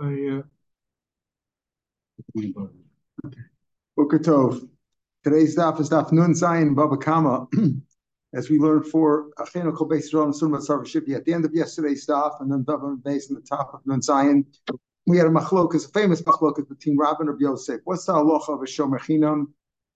I, uh, Boker Tov. Today's daf is daf Nun Zayin Baba Kama, as we learned for Achenu Kol Beis Yisrael and Sunnah Sarva at the end of yesterday's daf, and then Baba Beis in the top of Nun Zayin. We had a machlokas, a famous machlokas between Rav and Yosef. What's the halacha of a shomer chinam,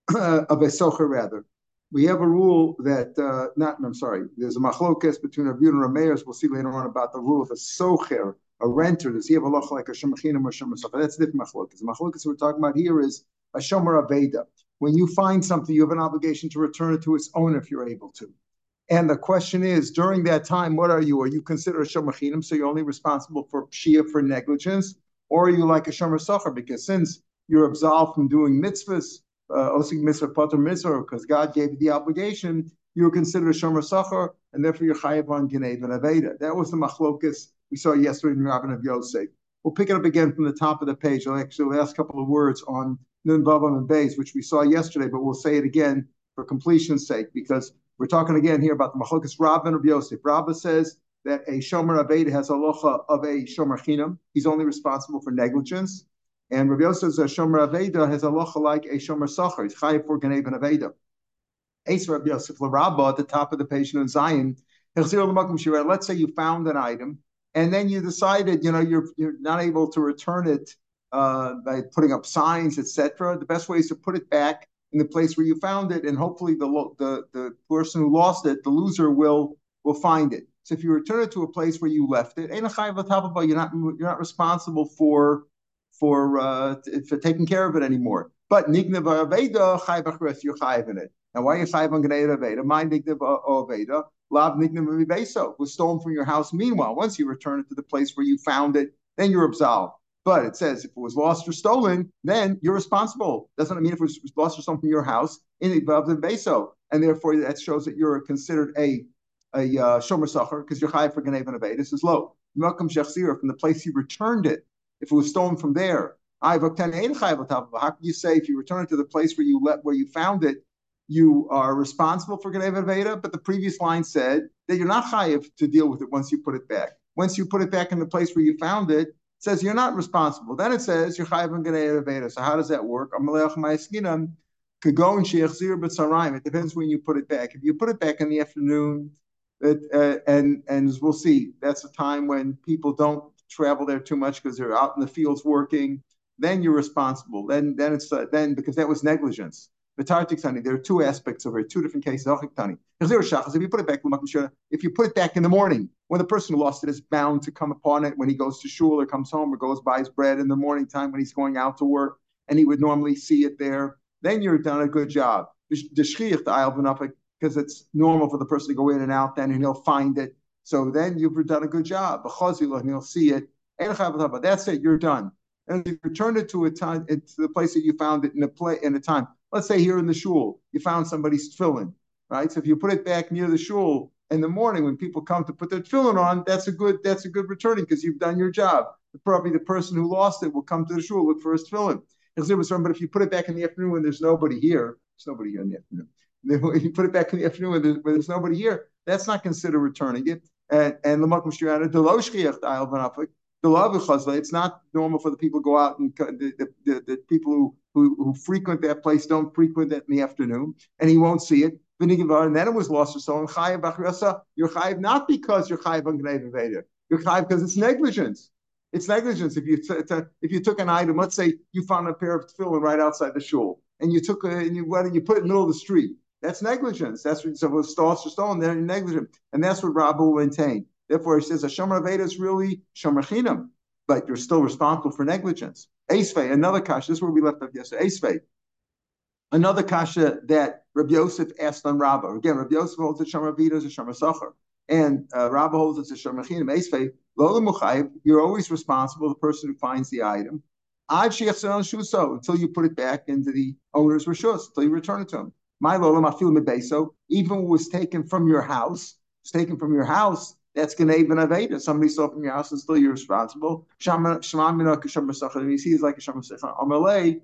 of a socher rather? We have a rule that uh, not. I'm sorry. There's a machlokas between Rabbi and Rameir. We'll see later on about the rule of a socher a renter, does he have a loch like a shemachinam or shemasach? That's different machlokas. The machlokas we're talking about here is a shomer aveda. When you find something, you have an obligation to return it to its owner if you're able to. And the question is, during that time, what are you? Are you considered a shemachinam, so you're only responsible for pshia for negligence, or are you like a shomer sacher? Because since you're absolved from doing mitzvahs, uh, osig mitzvah pater mitzvah, because God gave you the obligation, you're considered a shomer sacher, and therefore you're chayav on and aveda. That was the machlokas we saw yesterday in Rabban of Yosef. We'll pick it up again from the top of the page. I'll actually last couple of words on Nun Vavam and Beis, which we saw yesterday, but we'll say it again for completion's sake, because we're talking again here about the Machokas Rabban of Yosef. Rabba says that a Shomer Aveda has a locha of a Shomer Chinam. He's only responsible for negligence. And Rabbi Yosef says a Shomer Aveda has a locha like a Shomer Sacher. He's chayiv for Ganev and Aveda. Ace Rabbi Yosef Rabba at the top of the page in Zion. Let's say you found an item and then you decided, you know, you're you're not able to return it uh, by putting up signs, etc. The best way is to put it back in the place where you found it, and hopefully the the the person who lost it, the loser, will will find it. So if you return it to a place where you left it, you're not you're not responsible for for uh, for taking care of it anymore. But nignav aveda you're in it. And why are you chayv on aveda? My nignav aveda Lav Nigna was stolen from your house. Meanwhile, once you return it to the place where you found it, then you're absolved. But it says if it was lost or stolen, then you're responsible. Doesn't it mean if it was lost or stolen from your house in the Beso? And therefore, that shows that you're considered a a uh, shomer sacher because you're high for Ganev and This is low. Malcolm Shechsir from the place you returned it. If it was stolen from there, I how can you say if you return it to the place where you let where you found it, you are responsible for Geneva Veda, but the previous line said that you're not chayiv to deal with it once you put it back. Once you put it back in the place where you found it, it says you're not responsible. Then it says you're chayiv in Geneva Veda. So how does that work? Amaleach ma'iskinam kagon she'echzir b'saraim. It depends when you put it back. If you put it back in the afternoon, it, uh, and and as we'll see, that's a time when people don't travel there too much because they're out in the fields working. Then you're responsible. Then then it's uh, then because that was negligence. There are two aspects of it, two different cases. If you put it back, if you put it back in the morning, when the person who lost it is bound to come upon it when he goes to shul or comes home or goes buys bread in the morning time when he's going out to work, and he would normally see it there, then you're done a good job. Because it's normal for the person to go in and out then, and he'll find it. So then you've done a good job. And he'll see it. That's it. You're done. And you return it to a time, to the place that you found it in a play in a time. Let's say here in the shul, you found somebody's tefillin, right? So if you put it back near the shul in the morning when people come to put their tefillin on, that's a good that's a good returning because you've done your job. Probably the person who lost it will come to the shul look for his tefillin. But if you put it back in the afternoon when there's nobody here, there's nobody here in the afternoon. If you put it back in the afternoon when there's, when there's nobody here, that's not considered returning it. And and the love of shriana it's not normal for the people to go out and the, the, the, the people who, who, who frequent that place don't frequent it in the afternoon, and he won't see it. And then it was lost or stolen. You're chayiv not because you're chayiv on Gnei You're chayiv because it's negligence. It's negligence. If you t- t- if you took an item, let's say you found a pair of tefillin right outside the shul, and you took a, and you went and you put it in the middle of the street. That's negligence. That's what, so it was lost or stolen, then you're negligent, and that's what Rabbi will maintain. Therefore, he says a shomer aveda is really shomer chinam, but you're still responsible for negligence. Esvei, another kasha. This is where we left off yesterday. Esvei, another kasha that Rabbi Yosef asked on Rabba. Again, Rabbi Yosef holds that shomer aveda is a shomer sacher, and uh, holds it's a shomer chinam. Esvei, lo muchayiv. You're always responsible, the person who finds the item. Ad shuso until you put it back into the owner's rishus, until you return it to him. My lolam afil mebeso, even was taken from your house, it's taken from your house that's Ganei ben Aveda. Somebody stole from your house and still you're responsible. He sees like a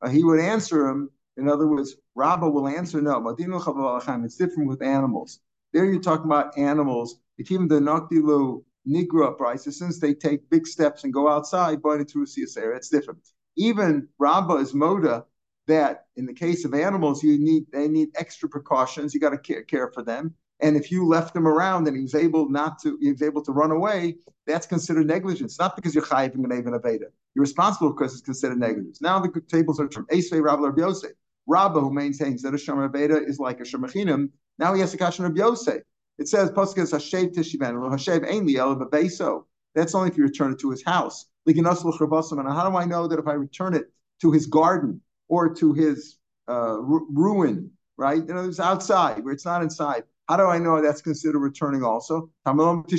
uh, he would answer him. In other words, Rabbah will answer no. It's different with animals. There you're talking about animals. Even the Noktilu Nigra prices, since they take big steps and go outside, but into a it's different. Even Rabba is Moda that in the case of animals, you need they need extra precautions. You got to care, care for them. And if you left him around and he was able not to, he was able to run away, that's considered negligence. Not because you're chayiv and even aveda. You're responsible because it's considered negligence. Now the tables are from Esvei Rabbi Rabbi Yosef. Rabba, who maintains that a shomer aveda is like a shomer now he has a question of Yosef. It says Pasuk Hashev Tishivan, Hashev Ainli El Bebeso. That's only if you return it to his house. And how do I know that if I return it to his garden or to his uh, ruin, right? You know, it's outside where it's not inside. How do I know that's considered returning also? to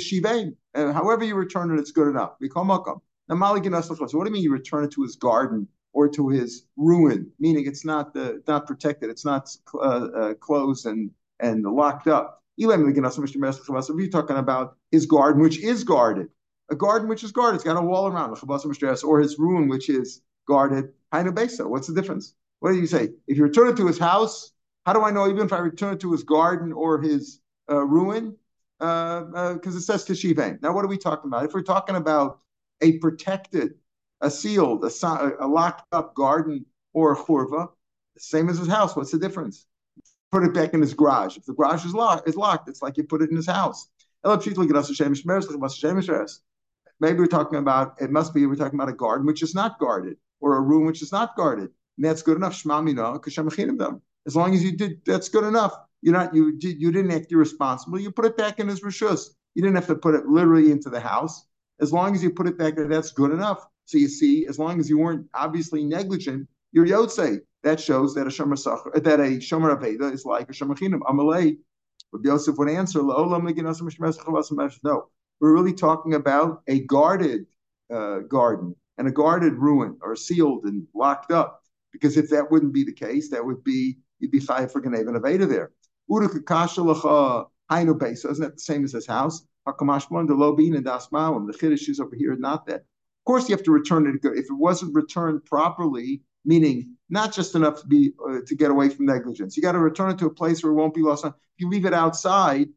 And however you return it, it's good enough. Now, what do you mean you return it to his garden or to his ruin? Meaning it's not the not protected, it's not uh, uh, closed and and locked up. If you're talking about his garden, which is guarded, a garden which is guarded, it's got a wall around it, or his ruin, which is guarded. What's the difference? What do you say? If you return it to his house, how do I know even if I return to his garden or his uh, ruin? Because uh, uh, it says Teshivain. Now, what are we talking about? If we're talking about a protected, a sealed, a, a locked up garden or a churva, same as his house. What's the difference? Put it back in his garage. If the garage is locked, is locked, it's like you put it in his house. Maybe we're talking about it must be we're talking about a garden which is not guarded or a room which is not guarded. And that's good enough. them. As long as you did, that's good enough. You're not you did you didn't act irresponsible. You put it back in his rishus. You didn't have to put it literally into the house. As long as you put it back there, that's good enough. So you see, as long as you weren't obviously negligent, you're yotze. That shows that a shomer that a shomer aveda is like a shomer chinam. Amalei, Rabbi Yosef would answer, No, we're really talking about a guarded uh, garden and a guarded ruin or sealed and locked up. Because if that wouldn't be the case, that would be you'd be chayiv for Ganev and there. Hainu Besa, isn't that the same as his house? Hakamashman, the Lobin and Dasmawim. The Chiddush is over here, not that. Of course, you have to return it. If it wasn't returned properly, meaning not just enough to be uh, to get away from negligence, you got to return it to a place where it won't be lost. If you leave it outside,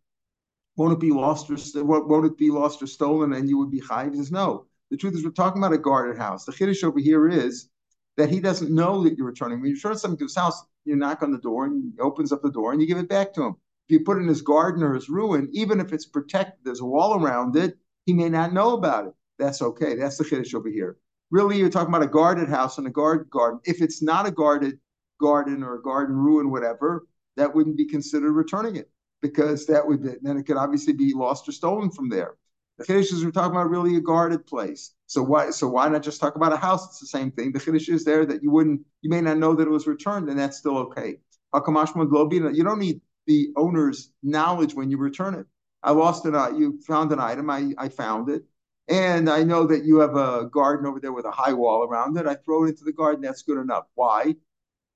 won't it be lost or won't it be lost or stolen, and you would be chayiv? He says no. The truth is, we're talking about a guarded house. The chiddush over here is that he doesn't know that you're returning. When you return something to his house, you knock on the door and he opens up the door and you give it back to him. If you put it in his garden or his ruin, even if it's protected, there's a wall around it, he may not know about it. That's okay. That's the chiddush over here. Really, you're talking about a guarded house and a guard garden. If it's not a guarded garden or a garden ruin, whatever, that wouldn't be considered returning it because that would then it could obviously be lost or stolen from there. The chiddush is we're talking about really a guarded place. So why so why not just talk about a house? It's the same thing. The chiddush is there that you wouldn't you may not know that it was returned, and that's still okay. You don't need the owner's knowledge when you return it. I lost an you found an item, I, I found it. And I know that you have a garden over there with a high wall around it. I throw it into the garden. That's good enough. Why?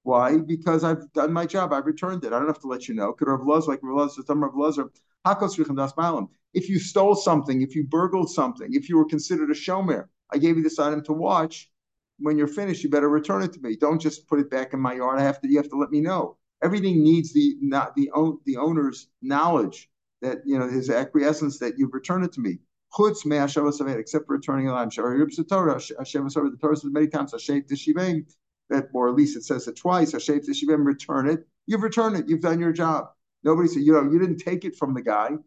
Why? Because I've done my job. I've returned it. I don't have to let you know. Could have like Rav Luz, if you stole something, if you burgled something, if you were considered a shomer, I gave you this item to watch. When you're finished, you better return it to me. Don't just put it back in my yard. I have to. You have to let me know. Everything needs the not the own the owner's knowledge that you know his acquiescence that you've returned it to me. Chutz me except for returning a lamb. The Torah says many times Hashem Teshivim, that or at least it says it twice. Hashem Teshivim, return it. You've returned it. You've done your job. Nobody said you know you didn't take it from the guy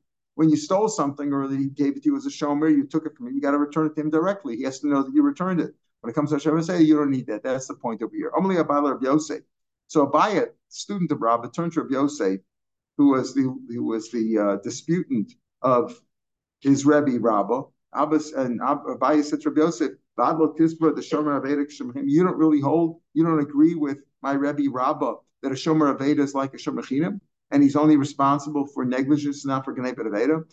when you stole something or he gave it to you as a shomer, you took it from him, you got to return it to him directly. He has to know that you returned it. When it comes to Hashem, say you don't need that. That's the point over here. Only a Abayla of Yosef. So Abaya, student of Rav, turned to Rav Yosef, who was the who was the uh, disputant of his Rebbe Rabbah. Abbas and Abaya said to Rav Yosef, the Shomer Aveda You don't really hold, you don't agree with my Rebbe Rabbah that a Shomer Aveda is like a Shomer Chinim and he's only responsible for negligence, not for Gnei B'Aveda.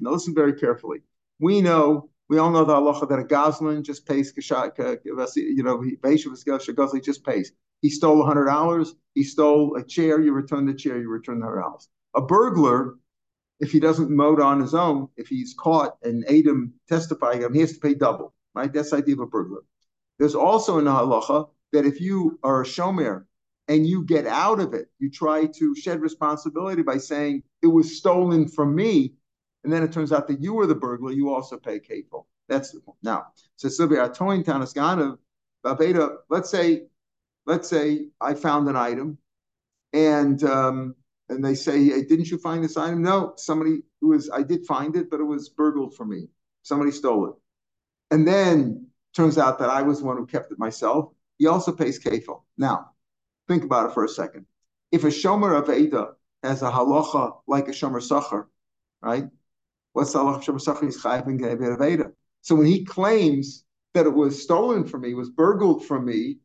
Now listen very carefully. We know, we all know the halacha that a Goslin just pays, you know, Shagazli just pays. He stole hundred dollars. He stole a chair. You return the chair. You return the hundred dollars. A burglar, if he doesn't mow on his own, if he's caught and Adam testifying him, he has to pay double. Right? That's the idea of a burglar. There's also in the halacha that if you are a shomer and you get out of it. You try to shed responsibility by saying it was stolen from me, and then it turns out that you were the burglar. You also pay kafel. That's the point. Now, so Sylvia Atoin Tanasgana Baveda. Let's say, let's say I found an item, and um, and they say, hey, "Didn't you find this item?" No, somebody who was. I did find it, but it was burgled from me. Somebody stole it, and then turns out that I was the one who kept it myself. He also pays kafel. Now, Think about it for a second. If a shomer of Ada has a halacha like a shomer sacher, right? What's the halacha shomer sacher? He's chayving of Ada. So when he claims that it was stolen from me, was burgled from me,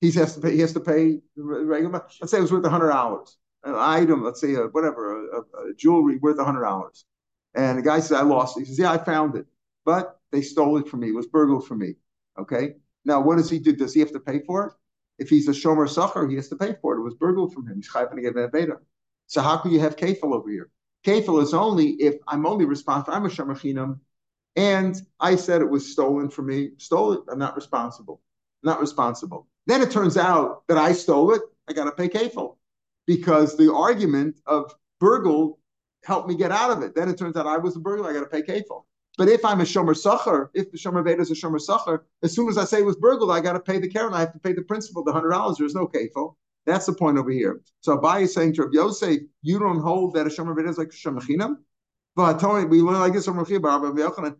he has to pay. He has to pay regular. Let's say it was worth hundred dollars. An item, let's say a, whatever, a, a jewelry worth hundred dollars, and the guy says I lost it. He says, Yeah, I found it, but they stole it from me. It was burgled from me. Okay. Now, what does he do? Does he have to pay for it? If he's a shomer sacher, he has to pay for it. It was burgled from him. He's to. So how can you have kefil over here? Kefil is only if I'm only responsible. I'm a shomer chinam, and I said it was stolen from me. Stole it. I'm not responsible. not responsible. Then it turns out that I stole it. I got to pay kefil because the argument of burgle helped me get out of it. Then it turns out I was the burglar. I got to pay kefil. But if I'm a shomer sacher, if the shomer veda is a shomer sacher, as soon as I say it was burgled, I got to pay the keren. I have to pay the principal the hundred dollars. There's no kefil. That's the point over here. So Abai is saying to Rabbi Yosef, you don't hold that a shomer veda is like shomer chinam. But we learn like this from Rabbi Yochanan.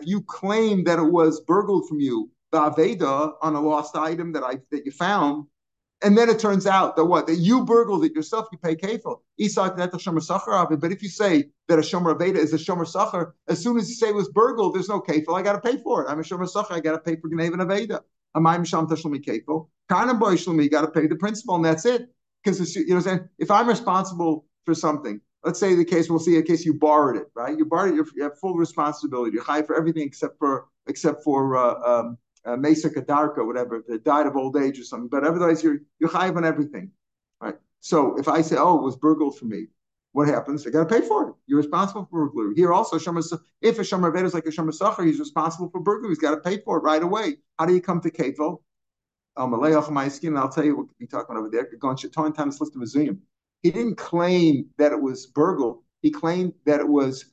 If you claim that it was burgled from you, the aveda on a lost item that I that you found, and then it turns out that what? That you burgled it yourself, you pay kefil. But if you say that a shomer aveda is a shomer sacher, as soon as you say it was burgled, there's no kefil. I got to pay for it. I'm a shomer sacher. I got to pay for gnev and aveda. Amayim sham tashlumi kefil. Karnam boy shlumi. Got to pay the principal, and that's it. Because you know, saying if I'm responsible for something, let's say the case we'll see a case you borrowed it, right? You borrowed it. You have full responsibility. You're high for everything except for except for uh, um, uh, Mesa Kadarka, whatever, that died of old age or something. But otherwise, you're you're chayiv on everything, right? So if I say, oh, it was burgled for me, what happens? I got to pay for it. You're responsible for burglary. Here also, if a shomer ved is like a shomer sacher, he's responsible for burglary. He's got to pay for it right away. How do you come to kevel? Um, I'll tell you what we talking about over there. Going Shaitan times list of museum. He didn't claim that it was burgled. He claimed that it was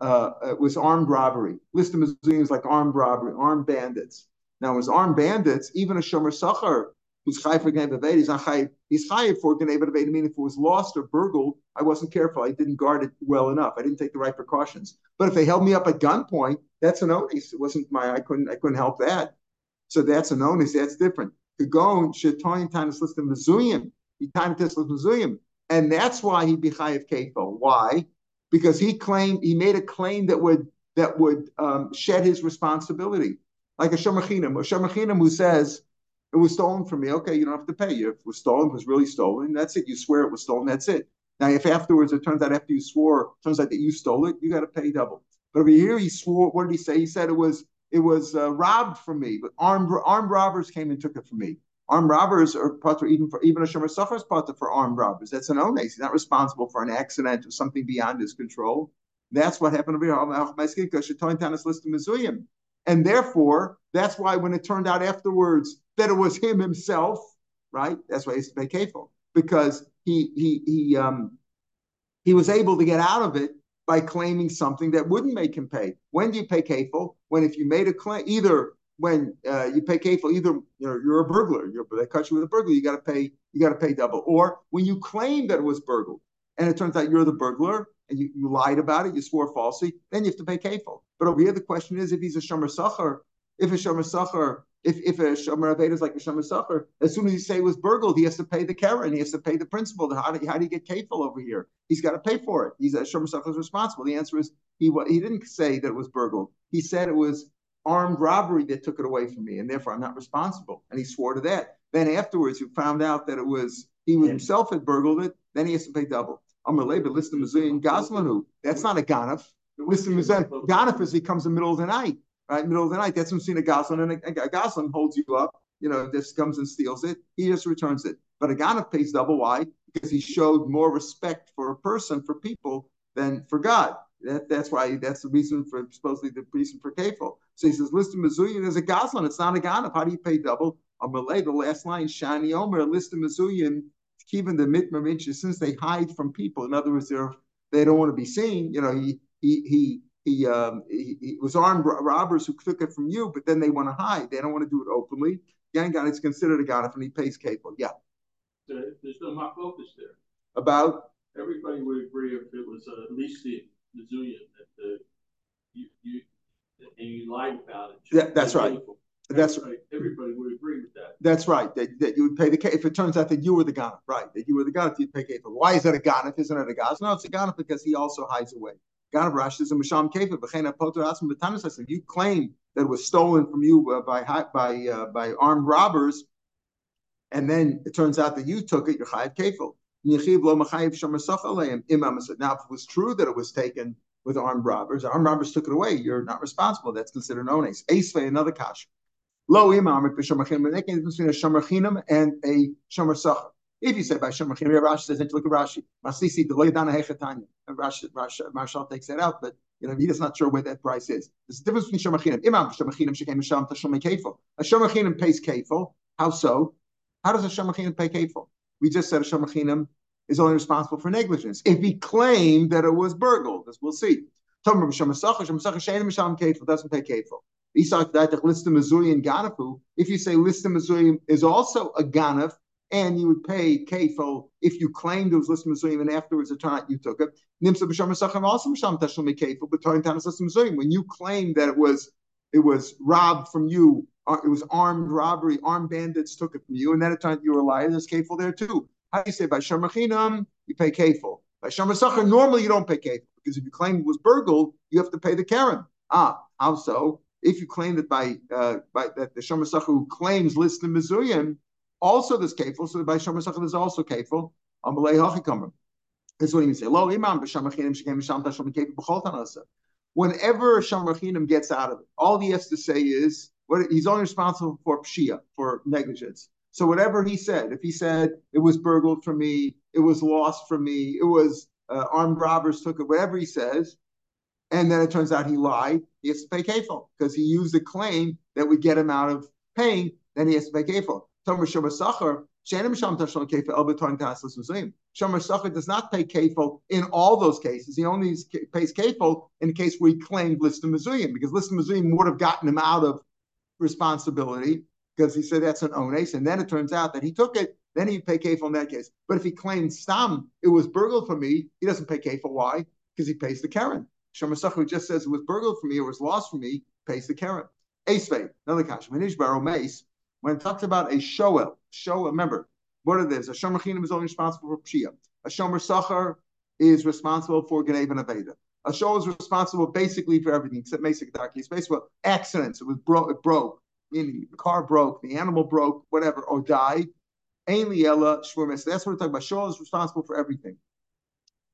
uh, it was armed robbery. List of museums like armed robbery, armed bandits. Now, as armed bandits, even a shomer sacher who's chai for Gnev he's not he's chai for Gnev Aved, meaning if it was lost or burgled, I wasn't careful. I didn't guard it well enough. I didn't take the right precautions. But if they held me up at gunpoint, that's an onus. It wasn't my, I couldn't, I couldn't help that. So that's an onus. That's different. Kagon, Shetoin, Tanis Listim, Mizuyim, he time test Mizuyim. And that's why he'd be chayiv kefo. Why? Because he claimed, he made a claim that would, that would um, shed his responsibility like a shemachinam, a shemachinam who says it was stolen from me. Okay, you don't have to pay. If it was stolen, it was really stolen. That's it. You swear it was stolen. That's it. Now, if afterwards it turns out after you swore, turns out that you stole it, you got to pay double. But over here, he swore. What did he say? He said it was it was uh, robbed from me, but armed armed robbers came and took it from me. Armed robbers are part even for even a shomer suffers part for armed robbers. That's an ones. He's not responsible for an accident or something beyond his control. That's what happened over here. And therefore, that's why when it turned out afterwards that it was him himself, right? That's why he's to pay kafel because he he he um he was able to get out of it by claiming something that wouldn't make him pay. When do you pay kafel? When if you made a claim, either when uh, you pay kafel, either you know, you're a burglar, you're, they cut you with a burglar, you got to pay you got to pay double, or when you claim that it was burgled and it turns out you're the burglar and you, you lied about it, you swore falsely, then you have to pay kafel. But over here, the question is if he's a shomer sacher, if a shomer sacher, if, if a shomer aveda is like a shomer sacher, as soon as you say it was burgled, he has to pay the keren, he has to pay the principal. How do, how do you get kafel over here? He's got to pay for it. He's a shomer sacher is responsible. The answer is he he didn't say that it was burgled. He said it was armed robbery that took it away from me, and therefore I'm not responsible. And he swore to that. Then afterwards, you found out that it was he himself had burgled it. Then he has to pay double. Amalei, but listen to Mizuyim Gazlanu. That's not a Ganaf. Listen to Mizuyim. Ganaf is he comes in the middle of the night, right? Middle of the night. That's when seeing a goslin and a, a Gazlan holds you up. You know, just comes and steals it. He just returns it. But a Ganaf pays double. Why? Because he showed more respect for a person, for people, than for God. That, that's why that's the reason for supposedly the reason for kafel. So he says, listen, Mizuyim is a goslin. It's not a Ganaf. How do you pay double? Amalei, the last line, Shani Omer, list of Mizuyin, even the mitmar since they hide from people. In other words, they're they don't want to be seen. You know, he he he he, um, he, he was armed robbers who took it from you, but then they want to hide. They don't want to do it openly. Yangan is considered a ganef if he pays kafel. Yeah. There's no more focus there. About everybody would agree if it was uh, at least the Mizuyan that the you you and you lied about it. Yeah, that's right. That's right. Everybody would agree with that. That's right. That, that you would pay the if it turns out that you were the ganef, right? That you were the ganef, you'd pay kefir. Why is that a ganef? Isn't it a ganef? No, it's a ganef because he also hides away. Ganef Rash is a misham kefir. B'chein apoter asm b'tanis You claim that it was stolen from you uh, by by uh, by armed robbers, and then it turns out that you took it. You're chayiv kefil. Now, if it was true that it was taken with armed robbers, armed robbers took it away. You're not responsible. That's considered ones. Ace another kasha. Lo imam between a shamarchinim and a shamar sacher. If you say by shamarchinim, Rashi says, and look at Rashi. Masisi the loydana hechatanya. Rashi, Rashi, Maharshal takes that out, but you know he's not sure where that price is. There's a difference between shamarchinim. Imam shamarchinim shekhem sham tashom kefil. A shamarchinim pays kefil. How so? How does a shamarchinim pay kefil? We just said a shamarchinim is only responsible for negligence. If he claimed that it was burgled, as we'll see. Tomer b'shamer sacher, shamer sacher shein misham kefil doesn't. If you say list Mizuyim is also a ganaf, and you would pay kefil if you claimed it was list Mizuyim and afterwards attorney, you took it turned out you took it. When you claim that it was it was robbed from you, it was armed robbery, armed bandits took it from you, and then it turned out you were a liar. There's kefil there too. How do you say by shemachinam you pay kefil? By shemasachar normally you don't pay kefil because if you claim it was burgled, you have to pay the karen. Ah, how so? If you claim that by uh, by that the who claims list the Mizuyim, also this kafel, so by Shomer Sacha there's also kafel. Amalei Hachikamer. That's what he say. Lo imam b'shamachinim shekem b'sham tashom kefel b'chol. Whenever shamachinim gets out of it, all he has to say is what he's only responsible for pshia, for negligence. So whatever he said, if he said it was burgled from me, it was lost from me, it was uh, armed robbers took it, whatever he says, and then it turns out he lied, he has to pay kefil because he used a claim that would get him out of paying. Then he has to pay kefil. Tomer Shomer Sacher, Shanim Sham Tashon Kefil Elbeton Taslas Muslim. Shomer Sacher does not pay kefil in all those cases. He only pays kefil in the case where he claimed Listum Mizuyim because Listum Mizuyim would have gotten him out of responsibility because he said that's an ones, and then it turns out that he took it. Then he'd pay kefil in that case. But if he claims stam, it was burgled for me, he doesn't pay kefil. Why? Because he pays the karen. Shemasachu just says it was burgled for me or was lost for me, pays the karen. Esvei, another kash. Manish Baro Mace, when it talks about a shoel, shoel, remember what it is. A shomer is only responsible for pshia. A shomer sachar is responsible for genev and aveda. A show is responsible basically for everything except basic darky. It's basically accidents. It was broke. It broke. Meaning the car broke, the animal broke, whatever, or died. Ain liela shvur mesa. That's what we're talking about. Shoel is responsible for everything.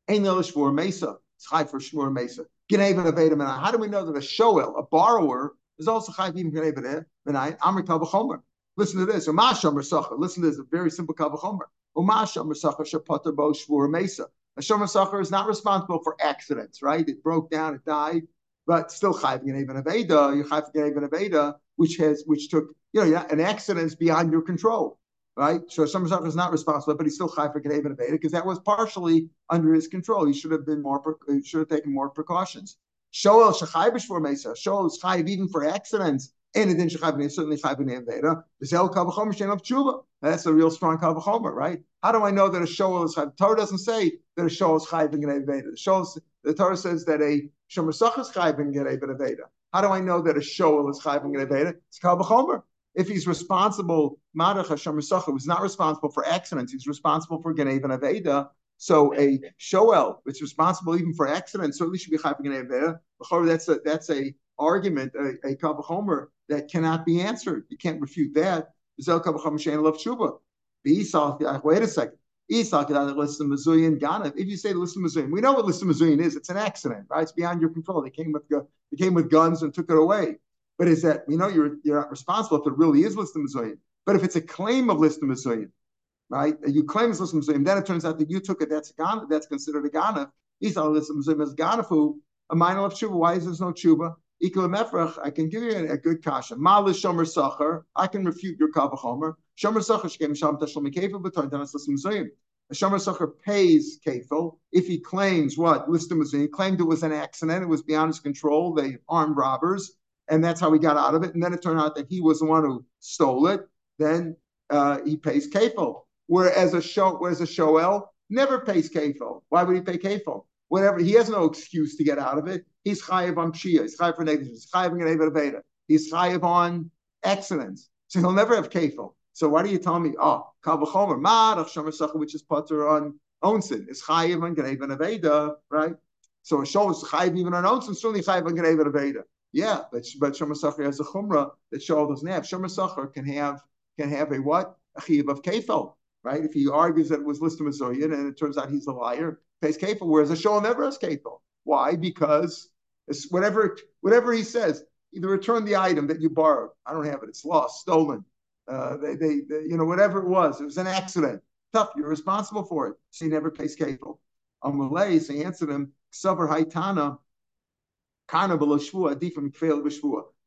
Ain liela shvur mesa. High for Shmur Mesa. Ganev and aveda. How do we know that a shoel, a borrower, is also chayv even Gnei Benai? Amr Kavachomer. Listen to this. Umasha Mersacha. Listen to this. A very simple Kavachomer. Umasha Mersacha Shapater Bo Shvur Mesa. A Shomer Sacher is not responsible for accidents, right? It broke down, it died, but still chayv Gnei Benaveda. You chayv Gnei Benaveda, which has which took you know an accident is beyond your control right? So stuff is not responsible, but he's still chai for Kedeva Neveda because that was partially under his control. He should have been more, he should have taken more precautions. Shoel shachai b'shvur mesa. Shoel is chai even for accidents. And it didn't shachai certainly chai b'nei Zel kavachomer shen of tshuva. That's a real strong kavachomer, right? How do I know that a shoel is chai? The Torah doesn't say that a shoel is chai b'nei Veda. The, the Torah says that a shomer is chai b'nei Veda. How do I know that a shoel is chai b'nei Veda? It's kavachomer if he's responsible, Madach Hashem was not responsible for accidents, he's responsible for Genev and Aveda. So a Shoel, which is responsible even for accidents, certainly should be Chayv Genev Aveda. That's a that's a argument, a, a Kavachomer that cannot be answered. You can't refute that. Wait a second. If you say the list of Mizuyin, we know what list of Mizuyin is. It's an accident, right? It's beyond your control. They came with they came with guns and took it away. But is that you know you're you're not responsible if it really is Mizoyim. But if it's a claim of Mizoyim, right? You claim it's Mizoyim, then it turns out that you took it. That's a that's considered a ganav. He's not listed Mizoyim as ganafu. A minor of tshuva. Why is there no tshuva? I can give you a, a good kasha. Mala shomer sacher. I can refute your kavachomer. Shomer sacher shkem sham tashel mekefel b'toin danas lisim zayim. A shomer sacher pays kefil if he claims what listim. He claimed it was an accident. It was beyond his control. They armed robbers, and that's how he got out of it. And then it turned out that he was the one who stole it. Then uh, he pays kefil. Whereas a show, whereas a shoel never pays kefil. Why would he pay kefil? Whatever he has no excuse to get out of it. He's chayiv on pshia. He's chayiv for negligence. He's chayiv on Veda. He's chayiv on excellence. So he'll never have kefil. So why do you tell me, oh, kavachomer, marach shomer which is putter on onsin, is chayiv on Gneva Veda, right? So a show is chayiv even on onsin, certainly chayiv on Gneva Veda. Yeah, but but shomer sacher has a chumrah that show doesn't have. Shomer sacher can have can have a what? A chayiv of kefil, right? If he argues that it was listed Mazoyan and it turns out he's a liar, pays kefil, whereas a show never has kefil. Why? Because whatever whatever he says, either return the item that you borrowed. I don't have it. It's lost, stolen. Uh, they, they, they, you know, whatever it was, it was an accident. Tough. You're responsible for it. So he never pays kefil. Malay, so he answered him, Haitana,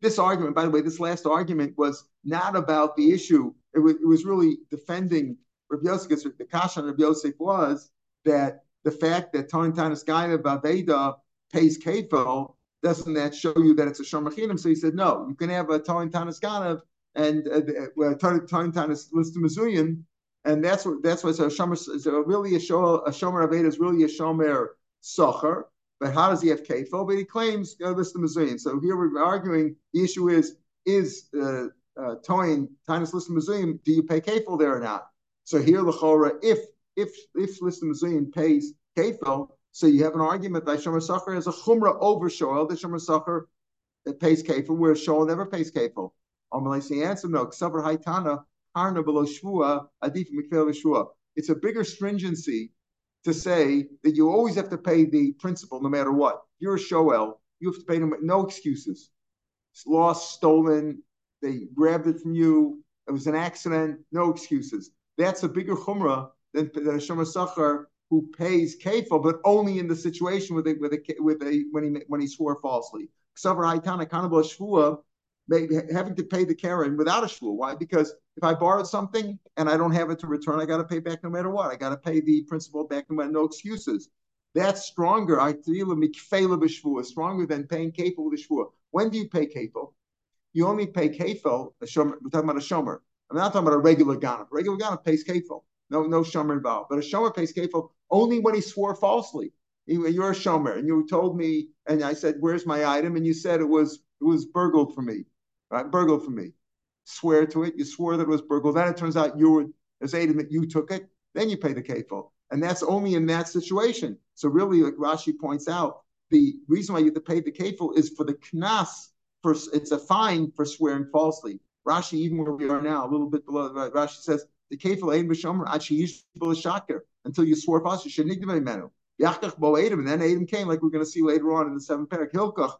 this argument, by the way, this last argument was not about the issue. It was, really defending Rabbi Yosef. The kasha on Rabbi Yosef was that the fact that Tony Tanaskaya Baveda pays kefil, doesn't that show you that it's a shomer chinam? So he said, no, you can have a Toin Tanis Ganav and uh, Toin Tanis Listimazuyan, and that's what that's what a shomer is really a shomer a shomer aveda is really a shomer socher. But how does he have kefil? But he claims uh, Listimazuyan. So here we're arguing the issue is is uh, uh, Toin Tanis Listimazuyan, do you pay kefil there or not? So here the if if if Listimazuyan pays kefil, so you have an argument that Shomer Sacher has a chumrah over Shoel. The Shomer Sacher pays kefil, where Shoel never pays kefil. Amalei answer no. Ksavar Haitana Harna below Shvua Adif Mikvel Shvua. It's a bigger stringency to say that you always have to pay the principal no matter what. You're a Shoel, you have to pay them no excuses. It's lost, stolen, they grabbed it from you, it was an accident, no excuses. That's a bigger chumrah than, than a Shomer Sacher who pays kefil, but only in the situation with a, with a, with a when he when he swore falsely. having to pay the Karen without a shvua. Why? Because if I borrowed something and I don't have it to return, I got to pay back no matter what. I got to pay the principal back no matter no excuses. That's stronger. I feel a stronger than paying kefil with. When do you pay kefil? You only pay shomer, we're talking about a shomer. I'm not talking about a regular ganav. Regular ganav pays kefil. No, no shomer involved. But a shomer pays kefil only when he swore falsely. You're a shomer, and you told me, and I said, "Where's my item?" And you said it was it was burgled for me, right? Burgled for me. Swear to it. You swore that it was burgled. Then it turns out you were as item that you took it. Then you pay the kafel. and that's only in that situation. So really, like Rashi points out, the reason why you have to pay the kafel is for the knas. For it's a fine for swearing falsely. Rashi, even where we are now, a little bit below, Rashi says the kefil ein b'shomer achi yishbul shaker until you swore falsely. You should nigdem menu. Yachkach bo Adam, and then Adam came, like we're going to see later on in the seventh parak. Hilkach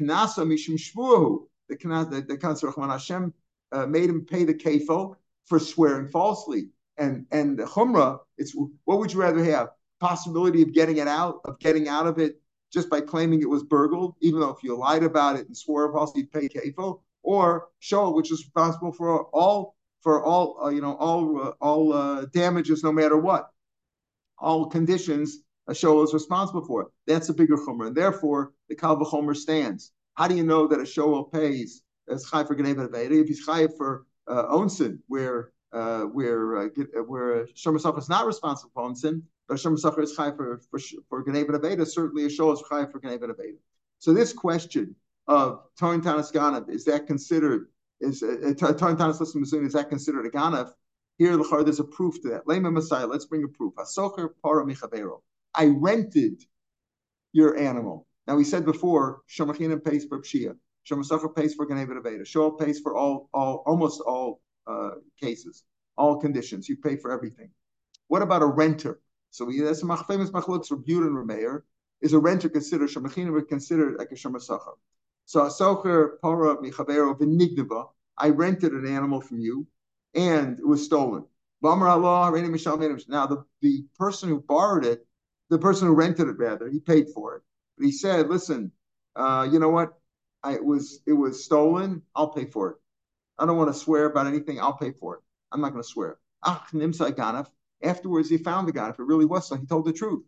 knasa mishum shvuhu. The knas, the, the Kanser Hashem uh, made him pay the kefil for swearing falsely. And and the chumrah, it's what would you rather have? Possibility of getting it out, of getting out of it just by claiming it was burgled, even though if you lied about it and swore falsely, you'd pay kefil, or show which is responsible for all for all uh, you know all uh, all uh, damages no matter what, all conditions a show is responsible for. That's a bigger chumrah, and therefore the kal v'chomer stands. How do you know that a show pays as chai for gneva If he's chai for uh, onsin, where uh, where uh, where shomer is not responsible for onsin, but sacher is chai for for for gneva certainly a show is chai for gneva So this question of Torin Tanis Ganav, is that considered is uh, Torin Tanis Listen is that considered a Ganav? Here, there's a proof to that. Lema Messiah, let's bring a proof. Asocher para michavero. I rented your animal. Now we said before, Shomachinim pays for pshia. Shomasacher pays for Ganeva Aveda. Shoel pays for all, all, almost all uh, cases, all conditions. You pay for everything. What about a renter? So we, that's a famous machlokes for Butin Remeir. Is a renter considered Shomachinim considered like a Shomasacher? So Asocher para michavero v'nigdeva. I rented an animal from you and it was stolen. Now, the, the person who borrowed it, the person who rented it rather, he paid for it. But he said, listen, uh, you know what? I, it was it was stolen. I'll pay for it. I don't want to swear about anything. I'll pay for it. I'm not going to swear. Ach nimsa ganaf. Afterwards, he found the ganaf. It really was so. He told the truth.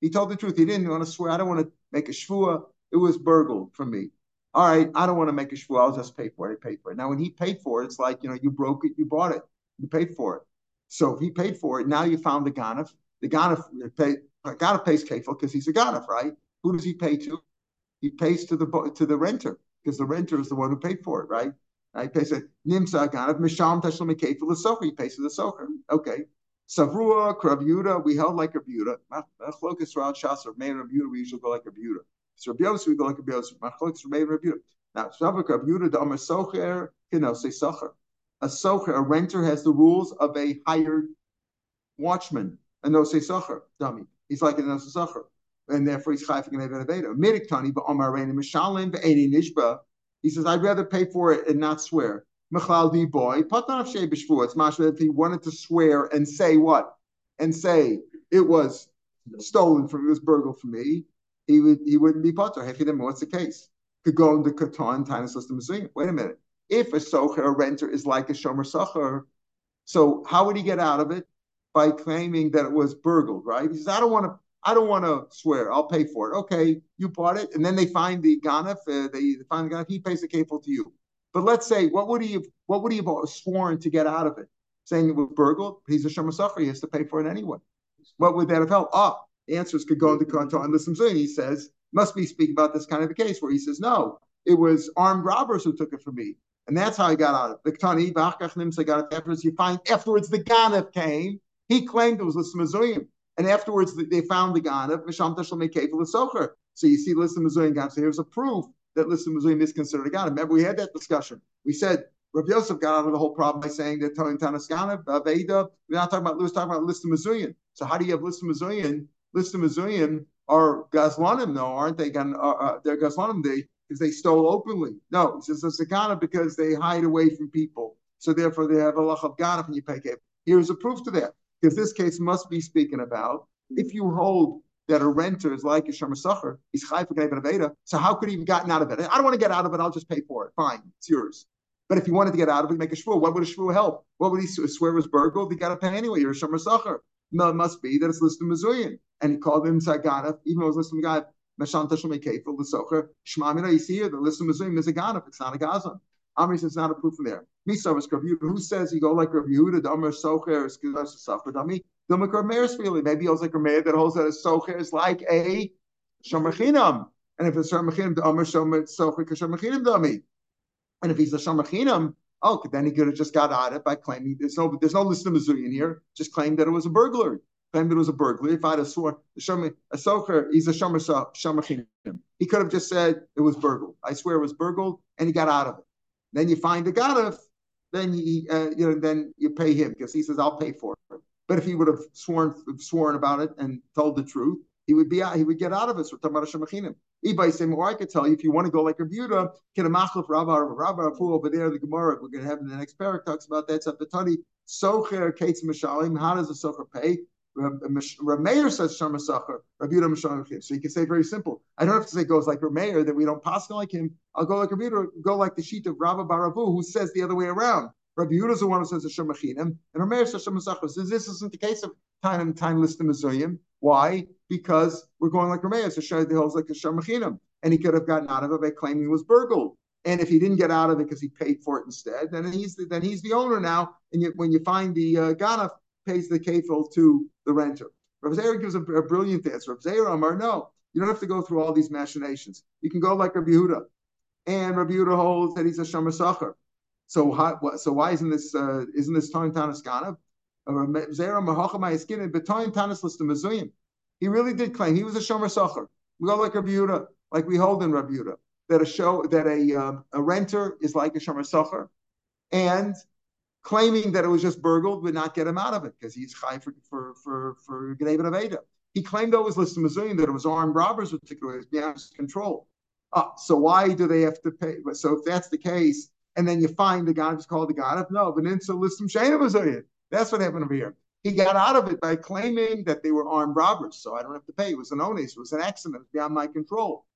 He told the truth. He didn't want to swear. I don't want to make a shvua. It was burgled from me. All right, I don't want to make a shvua. I'll just pay for it. I paid for it. Now, when he paid for it, it's like you know, you broke it, you bought it, you paid for it. So if he paid for it, now you found the ganaf. The ganaf pay, ganaf pays kefil because he's a ganaf, right? Who does he pay to? He pays to the to the renter because the renter is the one who paid for it, right? He pays a nimsa ganaf misham socher. He pays to the socher. Okay. Savrua, Krav we held like a Yehuda. Machlokas Rad Shas of Meir Rav we usually go like a Yehuda. So Yosef, we go like a Rabbi Yosef. Machlokas Meir Rav Yehuda. Now, Shavak Rav Yehuda, the Amar Socher, know, say Socher. A Socher, a renter has the rules of a hired watchman. No say Socher, dummy. He's like an Socher. And therefore he's chayfik and Eved Aveda. Midiktani, but Omar Reina Mishalim, Be'edi Nishba. He says, I'd rather pay for it and not swear. Mechlal di boy, patanav shei b'shvu. It's mashma if he wanted to swear and say what? And say it was stolen from, it was burgled from me, he would he wouldn't be. Hefidem, what's the case? Could go into Katan, Tainus system Wait a minute. If a socher, a renter, is like a shomer socher, so how would he get out of it? By claiming that it was burgled, right? He says, I don't want to I don't want to swear. I'll pay for it. Okay, you bought it, and then they find the ganef. Uh, they find the ganef. He pays the kafel to you. But let's say, what would he have? What would he have sworn to get out of it? Saying it was burgled. He's a shemasachar. He has to pay for it anyway. What would that have helped? Ah, the answers could go into Kanto and listen to He says must be speaking about this kind of a case where he says no, it was armed robbers who took it from me, and that's how he got out of it. Tani got it afterwards. You find afterwards the Ganef came. He claimed it was Lissamazuyim. And afterwards, they found the Ganav, Misham Tashal Mekefel Socher. So you see, Listen Mizuyim Ganav. So here's a proof that Listen Mizuyim is considered a Ganav. Remember, we had that discussion. We said Rav Yosef got out of the whole problem by saying that Toyin Tanas Ganav, Veda, we're not talking about, we're talking about Listen Mizuyim. So how do you have Listen Mizuyim? Listen Mizuyim are Gazlanim, though, aren't they? Uh, uh, they're Gazlanim, they because they stole openly. No, it's just a Ganav because they hide away from people. So therefore, they have a lach of Ganav and you pay Here's a proof to that because this case must be speaking about if you hold that a renter is like a shomer sacher, he's chayv for aveda. So how could he have gotten out of it? I don't want to get out of it. I'll just pay for it. Fine, it's yours. But if he wanted to get out of it, make a shvur. What would a shvur help? What would he swear was burgled? He got to pay anyway. You're a shomer sacher. No, it must be that it's listed Mizuyan. And he called him Saganav, even though it was listed Megav, Mashanta Shemekefil, the Socher. Shmamina, you see here, the list of Mizuyan is a Ganav, it's not a Gazan. Amri says not a proof from there. Who says you go like Rav Yehuda, Amr Socher, is Suffer Dami? The Makar Meir's feeling. Maybe he holds like a Meir that holds that a Socher is like a Shomer And if it's Shomer Chinam, the Amr Shomer Socher Shomer Chinam Dami. And if he's a Shomer oh, then he could have just got out of it by claiming there's no there's no list of Missouri in here. Just claimed that it was a burglary. Claimed it was a burglary. If I had a sworn a socher, he's a shomer shomer He could have just said it was burgled. I swear it was burgled, and he got out of it. Then you find the Ganav, then you uh, you know then you pay him because he says I'll pay for it. But if he would have sworn sworn about it and told the truth, he would be out, he would get out of it. So Tamar Shemachinim. Ibay say, well, I could tell you if you want to go like a Buda, get a machlef Rabba Rabba over there. The Gemara we're going to have in the next parak talks about that. So the Tani Socher Kates Mishalim. How does a Socher pay? Rameir says Shama Sacher, Rabbi Yudah Mishalim. So you can say very simple. I don't have to say goes like Rameir that we don't pass like him. I'll go like Rabbi Yudah, go like the sheet of Rabba Baravu who says the other way around. Rabbi Yehuda is the one who says Hashem and Rameir says Hashem Masachos. Says this isn't the case of time and time list of Mizuyim. Why? Because we're going like Rameir, so Shai the holds like Hashem and he could have gotten out of it by claiming it was burgled. And if he didn't get out of it because he paid for it instead, then he's the, then he's the owner now. And you, when you find the uh, Ganaf pays the kafel to the renter. Rav Zera gives a, a brilliant answer. Rav Zera Amar, no, you don't have to go through all these machinations. You can go like Rabbi Yehuda, and Rabbi Yehuda holds that he's a shomer sacher. So, so why isn't this uh, isn't this Toin Tanis Ganav? He really did claim he was a shomer sacher. We go like Rabbi Yehuda, like we hold in Rabbi Yehuda, that a show that a um, a renter is like a shomer sacher, and claiming that it was just burgled would not get him out of it because he's high for for for for Gnevet Aveda. He claimed though was listed Mizuim that it was armed robbers, particularly was beyond his control. Uh, so why do they have to pay? So if that's the case, and then you find the guy who's called the God of no, but then so listum Shana Mizuim. That's what happened over here. He got out of it by claiming that they were armed robbers, so I don't have to pay. It was an onus, it was an accident, beyond my control.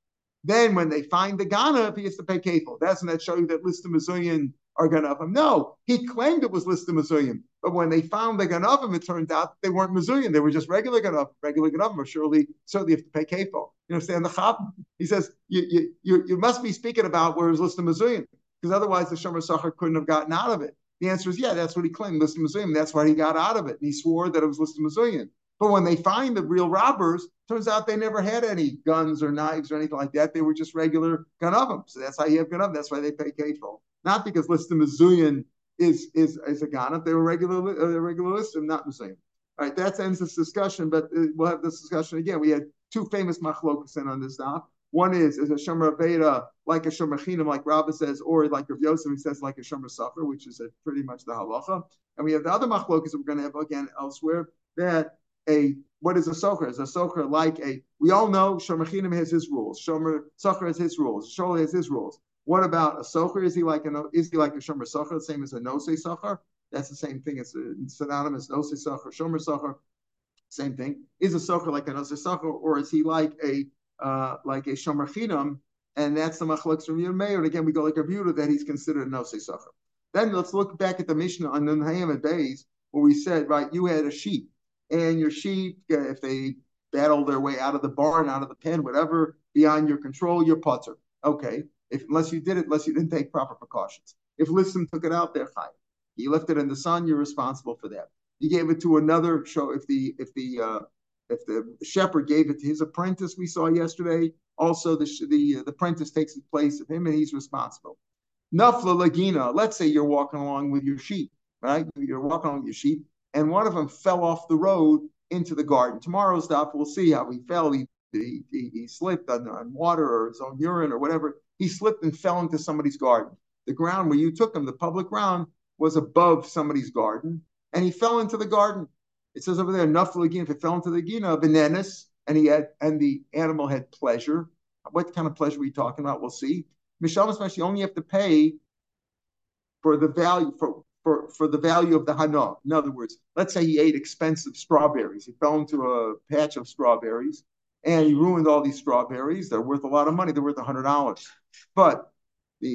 Then when they find the Ganav, he has to pay kefil. Doesn't that show you that Listim Azuyan are Ganavim? No, he claimed it was Listim Azuyan. But when they found the Ganavim, it turned out they weren't Mizuyan. They were just regular Ganavim. Regular Ganavim surely, certainly have to pay kefil. You understand the Chab? He says, you, you, you, you must be speaking about where it was Listim Azuyan, because otherwise the Shomer Sachar couldn't have gotten out of it. The answer is yeah, that's what he claimed, Listim Azuyan. That's why he got out of it. And he swore that it was Listim Azuyan. But when they find the real robbers, turns out they never had any guns or knives or anything like that. They were just regular ganavim. So that's how you have ganavim. That's why they pay kefil. Not because list listim Mizuyan is is is a ganav. They were regular uh, regular listim, not Mizuyan. All right, that ends this discussion. But uh, we'll have this discussion again. We had two famous machlokas in on this now. One is is a shomer aveda like a shomer chinam, like Rabbah says, or like Rav Yosef, he says like a shomer socher, which is a, pretty much the halacha. And we have the other machlokas that we're going to have again elsewhere that a what is a socher? Is a socher like a? We all know shomer chinam has his rules. Shomer socher has his rules. Shomer has his rules. What about a socher? Is he like a is he like a shomer socher? The same as a nose socher? That's the same thing. It's synonymous. Nose socher, shomer socher. Same thing. Is a socher like a nose socher, or is he like a uh, like a shomer chinam? And that's the machlokes from Yud Meir. And again, we go like a view that he's considered a nose socher. Then let's look back at the Mishnah on Nun Hayim Days, where we said, right, you had a sheep and your sheep, if they battle their way out of the barn, out of the pen, whatever, beyond your control, your putter. Okay. If unless you did it, unless you didn't take proper precautions. If listim took it out, they're fine. You left it in the sun, you're responsible for that. You gave it to another show. If the if the uh, if the shepherd gave it to his apprentice, we saw yesterday, also the the, the apprentice takes the place of him and he's responsible. Nafla lagina. Let's say you're walking along with your sheep, right? You're walking along with your sheep, and one of them fell off the road into the garden. Tomorrow's stuff, we'll see how he fell. He, he, he slipped on, on water or his own urine or whatever. He slipped and fell into somebody's garden. The ground where you took him, the public ground, was above somebody's garden, and he fell into the garden. It says over there, again, if it fell into the gina, bananas, and he had and the animal had pleasure. What kind of pleasure are we talking about? We'll see. Michelle, you only have to pay for the value for for, for the value of the hana. In other words, let's say he ate expensive strawberries. He fell into a patch of strawberries and he ruined all these strawberries. They're worth a lot of money. They're worth a hundred dollars. But the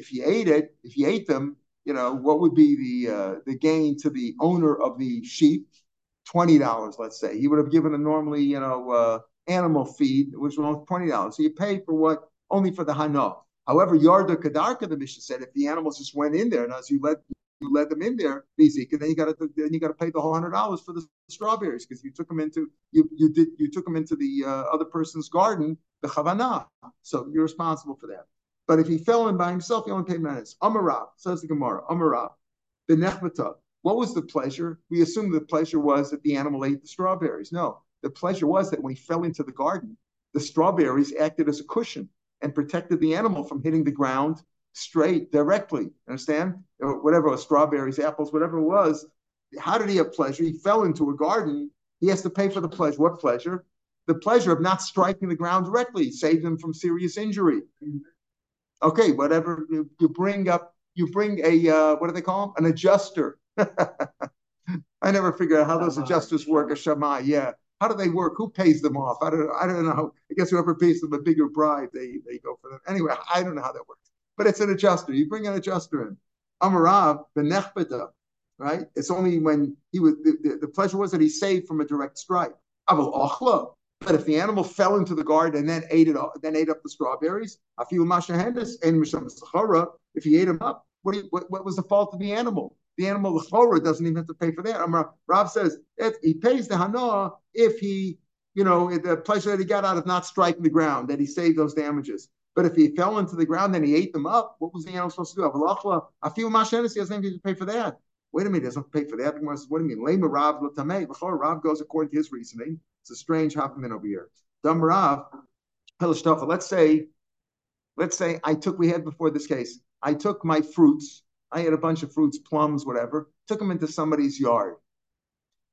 if he ate it, if he ate them, you know, what would be the uh, the gain to the owner of the sheep? Twenty dollars, let's say. He would have given a normally, you know, uh, animal feed, which was twenty dollars. So you pay for what only for the hana. However, Yarda Kadarka, the Mishnah said, if the animals just went in there, and as you let you let them in there, Bezik, and then you got to then you got to pay the whole hundred dollars for the strawberries because you took them into you you did you took them into the uh, other person's garden, the chavana. So you're responsible for that. But if he fell in by himself, he only paid minutes. Amarav says the Gemara. Amarav, the nechbata. What was the pleasure? We assume the pleasure was that the animal ate the strawberries. No, the pleasure was that when he fell into the garden, the strawberries acted as a cushion and protected the animal from hitting the ground straight directly. Understand? Whatever, strawberries, apples, whatever it was. How did he have pleasure? He fell into a garden. He has to pay for the pleasure. What pleasure? The pleasure of not striking the ground directly, saved him from serious injury. Okay, whatever you, you bring up, you bring a uh, what do they call them? An adjuster. I never figured out how those adjusters work. A shamai, yeah. How do they work? Who pays them off? I don't. I don't know. I guess whoever pays them a bigger bribe, they they go for them. Anyway, I don't know how that works but it's an adjuster. You bring an adjuster in. Amarav benechbeta, right? It's only when he was the, the, the, pleasure was that he saved from a direct strike. Aval ochla. But if the animal fell into the garden and then ate it, all, then ate up the strawberries, I feel mashahendes and misham If he ate them up, what, you, what, what was the fault of the animal? The animal the chora doesn't even have to pay for that. Amar, Rav says he pays the hana if he, you know, the pleasure that he got out of not striking the ground, that he saved those damages. But if he fell into the ground and he ate them up, what was the animal supposed to do? Avalachla, I feel mashenis, he doesn't to pay for that. Wait a minute, he doesn't pay for that. The says, what do you mean? Lema Rav Latame. Before Rav goes according to his reasoning. It's a strange happening over here. Dam Rav, let's say, let's say I took, we had before this case, I took my fruits, I had a bunch of fruits, plums, whatever, took them into somebody's yard.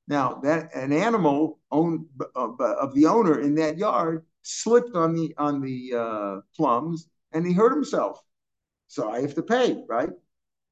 Now that an animal owned uh, of the owner in that yard slipped on the on the uh, plums and he hurt himself. So I have to pay, right?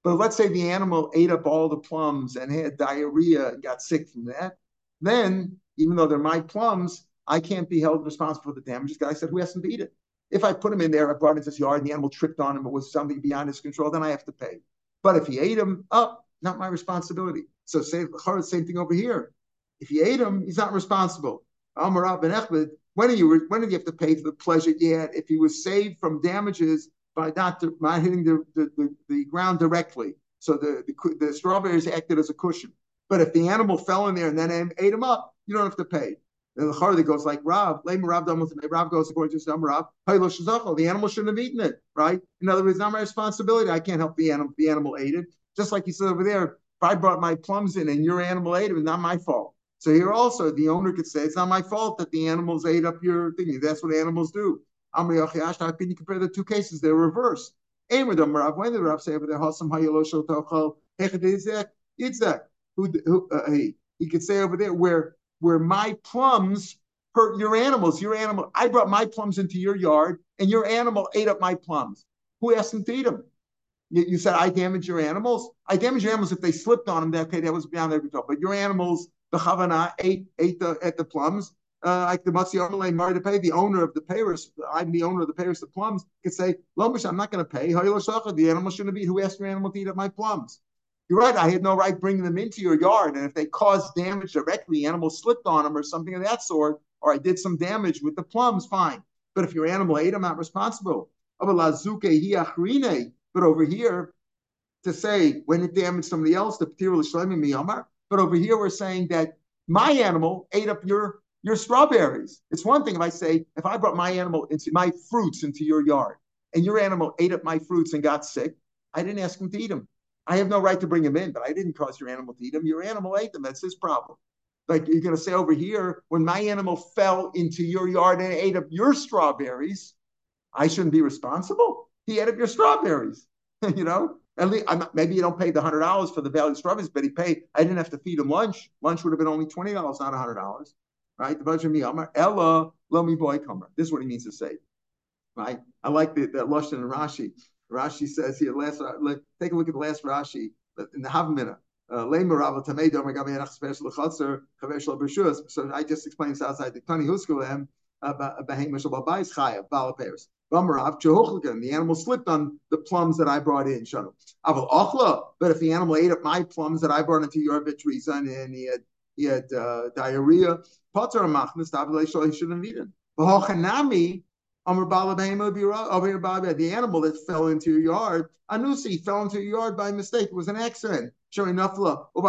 But let's say the animal ate up all the plums and had diarrhea and got sick from that. Then, even though they're my plums, I can't be held responsible for the damages. Guy said, who hasn't to eat it? If I put him in there, I brought him into his yard and the animal tripped on him, it was something beyond his control, then I have to pay. But if he ate him, up, not my responsibility. So say same thing over here. If he ate him, he's not responsible. Amar ben Echbed, when do you when did you have to pay for the pleasure you had? If he was saved from damages by not, not hitting the, the, the, the ground directly, so the, the, the strawberries acted as a cushion. But if the animal fell in there and then ate him up, you don't have to pay. And the Chardi goes like Rav, Lame Rav Rav goes according to some Rav, the animal shouldn't have eaten it, right? In other words, not my responsibility. I can't help the animal. The animal ate it, just like he said over there. If I brought my plums in and your animal ate it, it's not my fault. So here also, the owner could say it's not my fault that the animals ate up your thing. That's what animals do. Can you compare the two cases; they're reversed. When did Rav say over there, who, who uh, he, he could say over there where where my plums hurt your animals. Your animal, I brought my plums into your yard, and your animal ate up my plums. Who asked him to eat them? You, you said I damaged your animals. I damaged your animals if they slipped on them. That okay, that was beyond their control. But your animals, the Havana, ate ate the ate the plums. Uh, like the Matzi Amalei Mari to pay, the owner of the peiros, I'm the owner of the peiros, the plums, could say, Lomish, I'm not going to pay. The animal shouldn't be. Who asked your animal to eat up my plums? You're right. I had no right bringing them into your yard. And if they caused damage directly, the animal slipped on them or something of that sort, or I did some damage with the plums, fine. But if your animal ate, I'm not responsible. But over here, to say when it damaged somebody else, the is shlammi miyamar. But over here, we're saying that my animal ate up your your strawberries. It's one thing if I say if I brought my animal into my fruits into your yard, and your animal ate up my fruits and got sick, I didn't ask him to eat them. I have no right to bring him in, but I didn't cause your animal to eat them. Your animal ate them. That's his problem. Like you're going to say over here, when my animal fell into your yard and ate up your strawberries, I shouldn't be responsible. He ate up your strawberries. you know, at least I'm, maybe you don't pay the hundred dollars for the value strawberries, but he paid. I didn't have to feed him lunch. Lunch would have been only twenty dollars, not hundred dollars. Right? The budget me Amar Ella let me boy comer. This is what he means to say. Right? I like the, the Lashon and Rashi. Rashi says here, last, take a look at the last Rashi in the Havamina. Uh, so I just explained outside the Tani Huskulem the animal slipped on the plums that I brought in. But if the animal ate up my plums that I brought into your vitriza and he had he had uh, diarrhea, he shouldn't eat it. The animal that fell into your yard, Anusi fell into your yard by mistake. It was an accident. Showing nafla. Uh,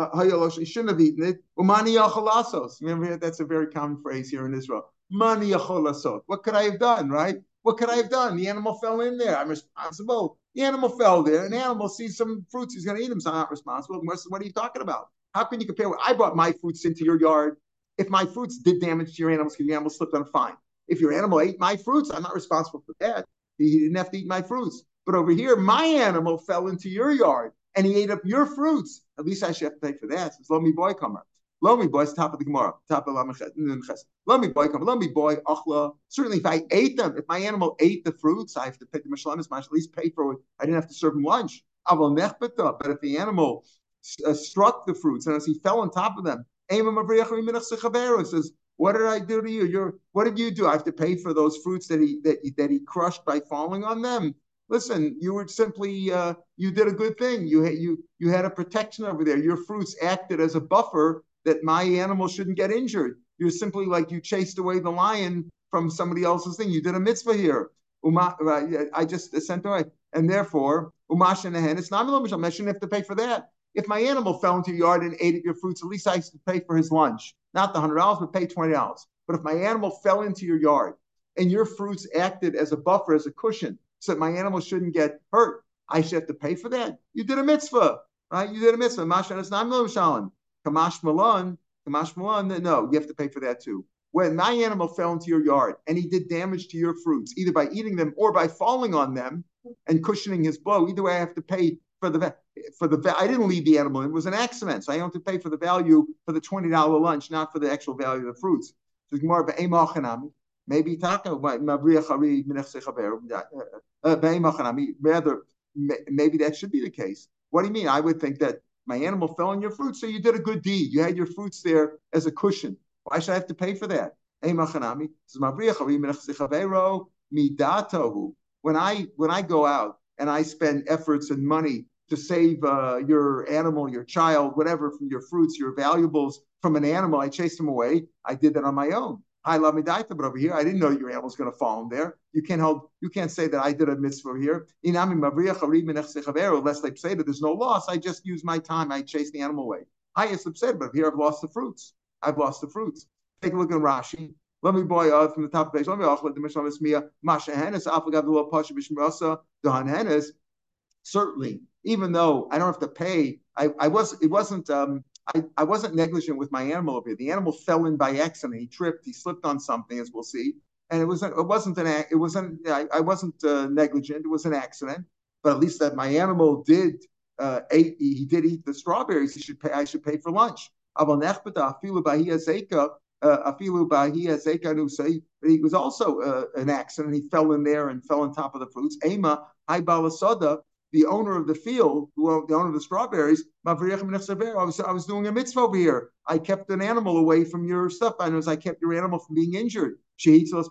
uh, he shouldn't have eaten it. umani, Remember, that's a very common phrase here in Israel. Mani What could I have done, right? What could I have done? The animal fell in there. I'm responsible. The animal fell there. An animal sees some fruits. He's going to eat them. So I'm not responsible. What are you talking about? How can you compare? I brought my fruits into your yard if my fruits did damage to your animals because your animal slipped on, fine. If your animal ate my fruits, I'm not responsible for that. He didn't have to eat my fruits. But over here, my animal fell into your yard and he ate up your fruits. At least I should have to pay for that. It's me boy come me boy is top of the Gemara. Top of the me boy come. me boy achla. Certainly, if I ate them, if my animal ate the fruits, I have to pay the mishlemis. I at least pay for it. I didn't have to serve him lunch. But if the animal uh, struck the fruits and as he fell on top of them, says, what did I do to you? You're, what did you do? I have to pay for those fruits that he that, that he crushed by falling on them. Listen, you were simply uh, you did a good thing. You had you you had a protection over there. Your fruits acted as a buffer that my animal shouldn't get injured. You're simply like you chased away the lion from somebody else's thing. You did a mitzvah here. Uma, I just sent away, and therefore umash the hand. It's not a I shouldn't have to pay for that. If my animal fell into your yard and ate your fruits, at least I to pay for his lunch. Not the hundred dollars, but pay twenty dollars. But if my animal fell into your yard and your fruits acted as a buffer, as a cushion, so my animal shouldn't get hurt, I should have to pay for that. You did a mitzvah, right? You did a mitzvah. Mashan is not Kamash Malan, Kamash Malan, no, you have to pay for that too. When my animal fell into your yard and he did damage to your fruits, either by eating them or by falling on them and cushioning his blow, either way, I have to pay for the for the I didn't leave the animal. It was an accident, so I have to pay for the value for the twenty dollar lunch, not for the actual value of the fruits. Maybe taka uh, uh, uh, rather maybe that should be the case. What do you mean? I would think that my animal fell on your fruit, so you did a good deed. You had your fruits there as a cushion. Why should I have to pay for that? Oh, when I when I go out and I spend efforts and money to save uh, your animal, your child, whatever, from your fruits, your valuables from an animal, I chase them away. I did that on my own. I love me but over here, I didn't know your animal's going to fall in there. You can't hold, you can't say that I did a mitzvah here. Unless they say that there's no loss, I just use my time. I chase the animal away. I is upset, but here I've lost the fruits. I've lost the fruits. Take a look at Rashi. Let me boy out from the top of the page. Let me off the Mishnah Mia Masha Hennes Afagav the little Pasha Bishmasa Dahan Hennes. Certainly, even though I don't have to pay, I, I was it wasn't um, I, I wasn't negligent with my animal over here. The animal fell in by accident. He tripped. He slipped on something, as we'll see. And it wasn't. It wasn't an. It wasn't. I, I wasn't uh, negligent. It was an accident. But at least that my animal did uh, ate. He did eat the strawberries. He should pay. I should pay for lunch. Afilu Bahia Zeika Nusai, but he was also uh, an accident. He fell in there and fell on top of the fruits. Ema, the owner of the field, who the owner of the strawberries, I was, I was doing a mitzvah over here. I kept an animal away from your stuff. I was I kept your animal from being injured. They didn't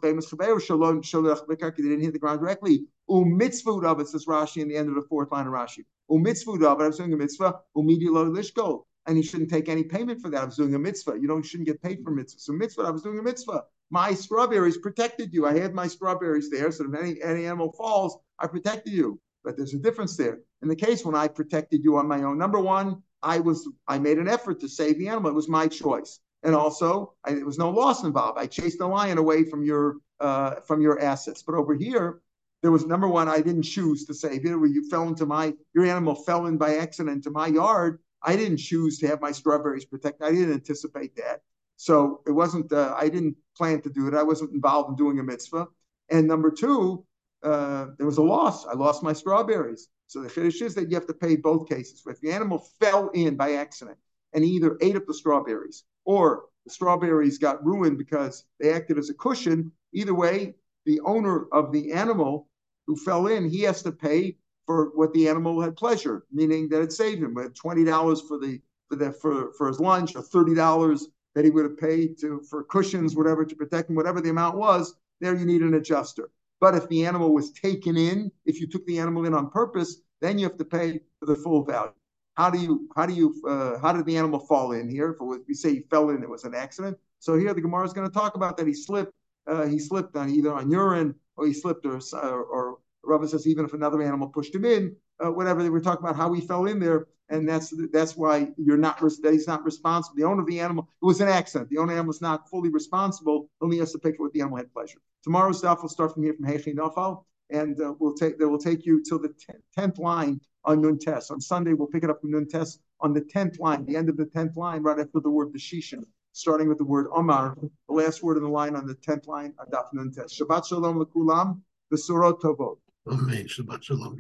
hit the ground directly. Um Umitzvah of it says Rashi in the end of the fourth line of Rashi. Um Umitzvah of it. I was doing a mitzvah. Um Umidilo lishko. And he shouldn't take any payment for that. I was doing a mitzvah. You don't shouldn't get paid for mitzvah. So mitzvah, I was doing a mitzvah. My strawberries protected you. I had my strawberries there, so if any, any animal falls, I protected you. But there's a difference there. In the case when I protected you on my own, number one, I was I made an effort to save the animal. It was my choice, and also I, there was no loss involved. I chased the lion away from your uh, from your assets. But over here, there was number one, I didn't choose to save it. Where you fell into my your animal fell in by accident into my yard. I didn't choose to have my strawberries protected. I didn't anticipate that. So it wasn't. Uh, I didn't plan to do it. I wasn't involved in doing a mitzvah. And number two, uh, there was a loss. I lost my strawberries. So the chiddush is that you have to pay both cases. If the animal fell in by accident and he either ate up the strawberries or the strawberries got ruined because they acted as a cushion, either way, the owner of the animal who fell in, he has to pay for what the animal had pleasure, meaning that it saved him. With twenty dollars for the for the for, for his lunch, or thirty dollars that he would have paid to for cushions, whatever, to protect him, whatever the amount was. There, you need an adjuster. But if the animal was taken in, if you took the animal in on purpose, then you have to pay for the full value. How do you how do you uh, how did the animal fall in here? If we say he fell in, it was an accident. So here the Gemara is going to talk about that he slipped. Uh, he slipped on either on urine or he slipped or or, or Rava says even if another animal pushed him in, uh, whatever they were talking about how he fell in there, and that's that's why you're not he's not responsible. The owner of the animal it was an accident. The owner of the animal is not fully responsible. Only has to pay for what the animal had pleasure. Tomorrow's stuff will start from here from Heichi Nafal, and uh, we'll take that will take you till the tenth line on Nun Tes. On Sunday we'll pick it up from Nun Tes on the tenth line, the end of the tenth line, right after the word Beshishin, starting with the word Omar, the last word in the line on the tenth line, Adaf Nun Tes. Shabbat Shalom lekulam, Besurot Tovot. Amen. Shabbat Shalom.